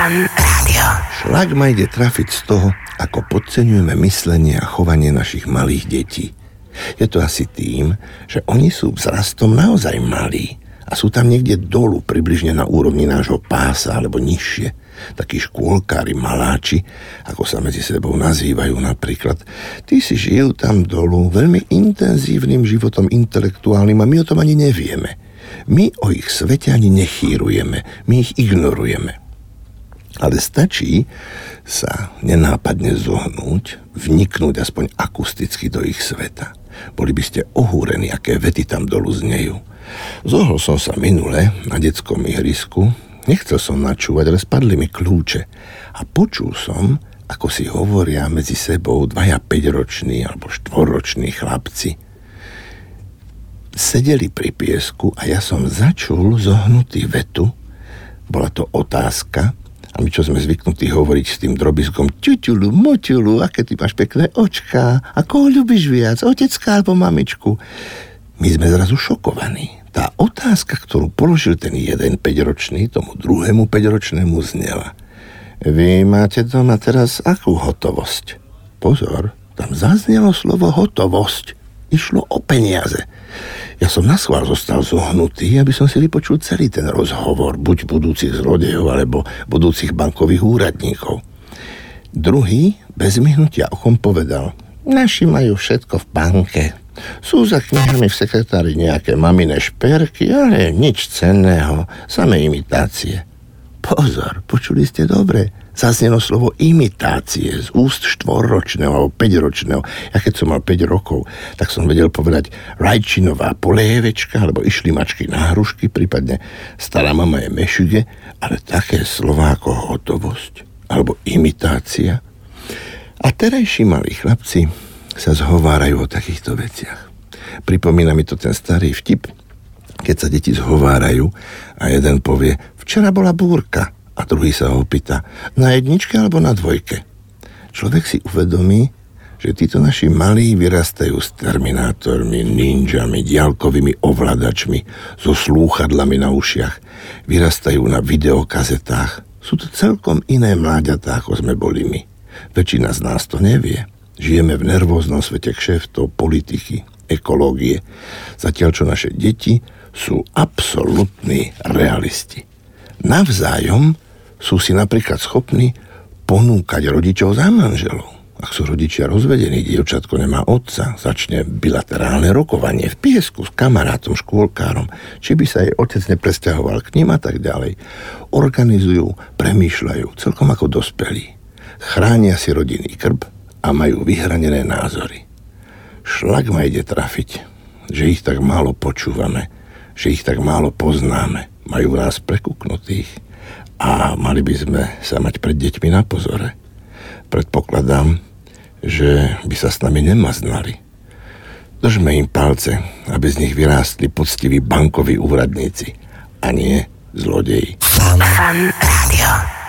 Fan Rádio. Šlak ma ide trafiť z toho, ako podceňujeme myslenie a chovanie našich malých detí. Je to asi tým, že oni sú vzrastom naozaj malí a sú tam niekde dolu, približne na úrovni nášho pása alebo nižšie. Takí škôlkári, maláči, ako sa medzi sebou nazývajú napríklad. Tí si žijú tam dolu veľmi intenzívnym životom intelektuálnym a my o tom ani nevieme. My o ich svete ani nechýrujeme, my ich ignorujeme. Ale stačí sa nenápadne zohnúť, vniknúť aspoň akusticky do ich sveta. Boli by ste ohúrení, aké vety tam dolu znejú. Zohol som sa minule na detskom ihrisku, nechcel som načúvať, ale spadli mi kľúče a počul som, ako si hovoria medzi sebou dvaja 5-roční alebo 4-roční chlapci. Sedeli pri piesku a ja som začul zohnutý vetu. Bola to otázka, a my čo sme zvyknutí hovoriť s tým drobiskom ťuťulu, moťulu, aké ty máš pekné očká, a koho ľubíš viac, otecka alebo mamičku. My sme zrazu šokovaní. Tá otázka, ktorú položil ten jeden 5-ročný tomu druhému 5-ročnému znela. Vy máte doma teraz akú hotovosť? Pozor, tam zaznelo slovo hotovosť. Išlo o peniaze. Ja som na schvál zostal zohnutý, aby som si vypočul celý ten rozhovor, buď budúcich zlodejov, alebo budúcich bankových úradníkov. Druhý bez myhnutia ochom povedal, naši majú všetko v banke. Sú za knihami v sekretári nejaké mamine šperky, ale nič cenného, samé imitácie. Pozor, počuli ste dobre. Zaznelo slovo imitácie z úst štvorročného alebo päťročného. Ja keď som mal 5 rokov, tak som vedel povedať rajčinová polievečka alebo išli mačky na hrušky, prípadne stará mama je mešuge, ale také slova ako hotovosť alebo imitácia. A terajší malí chlapci sa zhovárajú o takýchto veciach. Pripomína mi to ten starý vtip, keď sa deti zhovárajú a jeden povie, včera bola búrka, a druhý sa ho pýta, na jedničke alebo na dvojke? Človek si uvedomí, že títo naši malí vyrastajú s terminátormi, ninjami, diálkovými ovladačmi, so slúchadlami na ušiach, vyrastajú na videokazetách. Sú to celkom iné mláďatá, ako sme boli my. Väčšina z nás to nevie. Žijeme v nervóznom svete kšeftov, politiky, ekológie, zatiaľ čo naše deti sú absolútni realisti. Navzájom sú si napríklad schopní ponúkať rodičov za manželov. Ak sú rodičia rozvedení, dievčatko nemá otca, začne bilaterálne rokovanie v piesku s kamarátom, škôlkárom, či by sa jej otec nepresťahoval k ním a tak ďalej. Organizujú, premýšľajú, celkom ako dospelí. Chránia si rodinný krb a majú vyhranené názory. Šlak ma ide trafiť, že ich tak málo počúvame, že ich tak málo poznáme. Majú nás prekuknutých a mali by sme sa mať pred deťmi na pozore. Predpokladám, že by sa s nami nemaznali. Držme im palce, aby z nich vyrástli poctiví bankoví úradníci a nie zlodeji. Fan, fan rádio.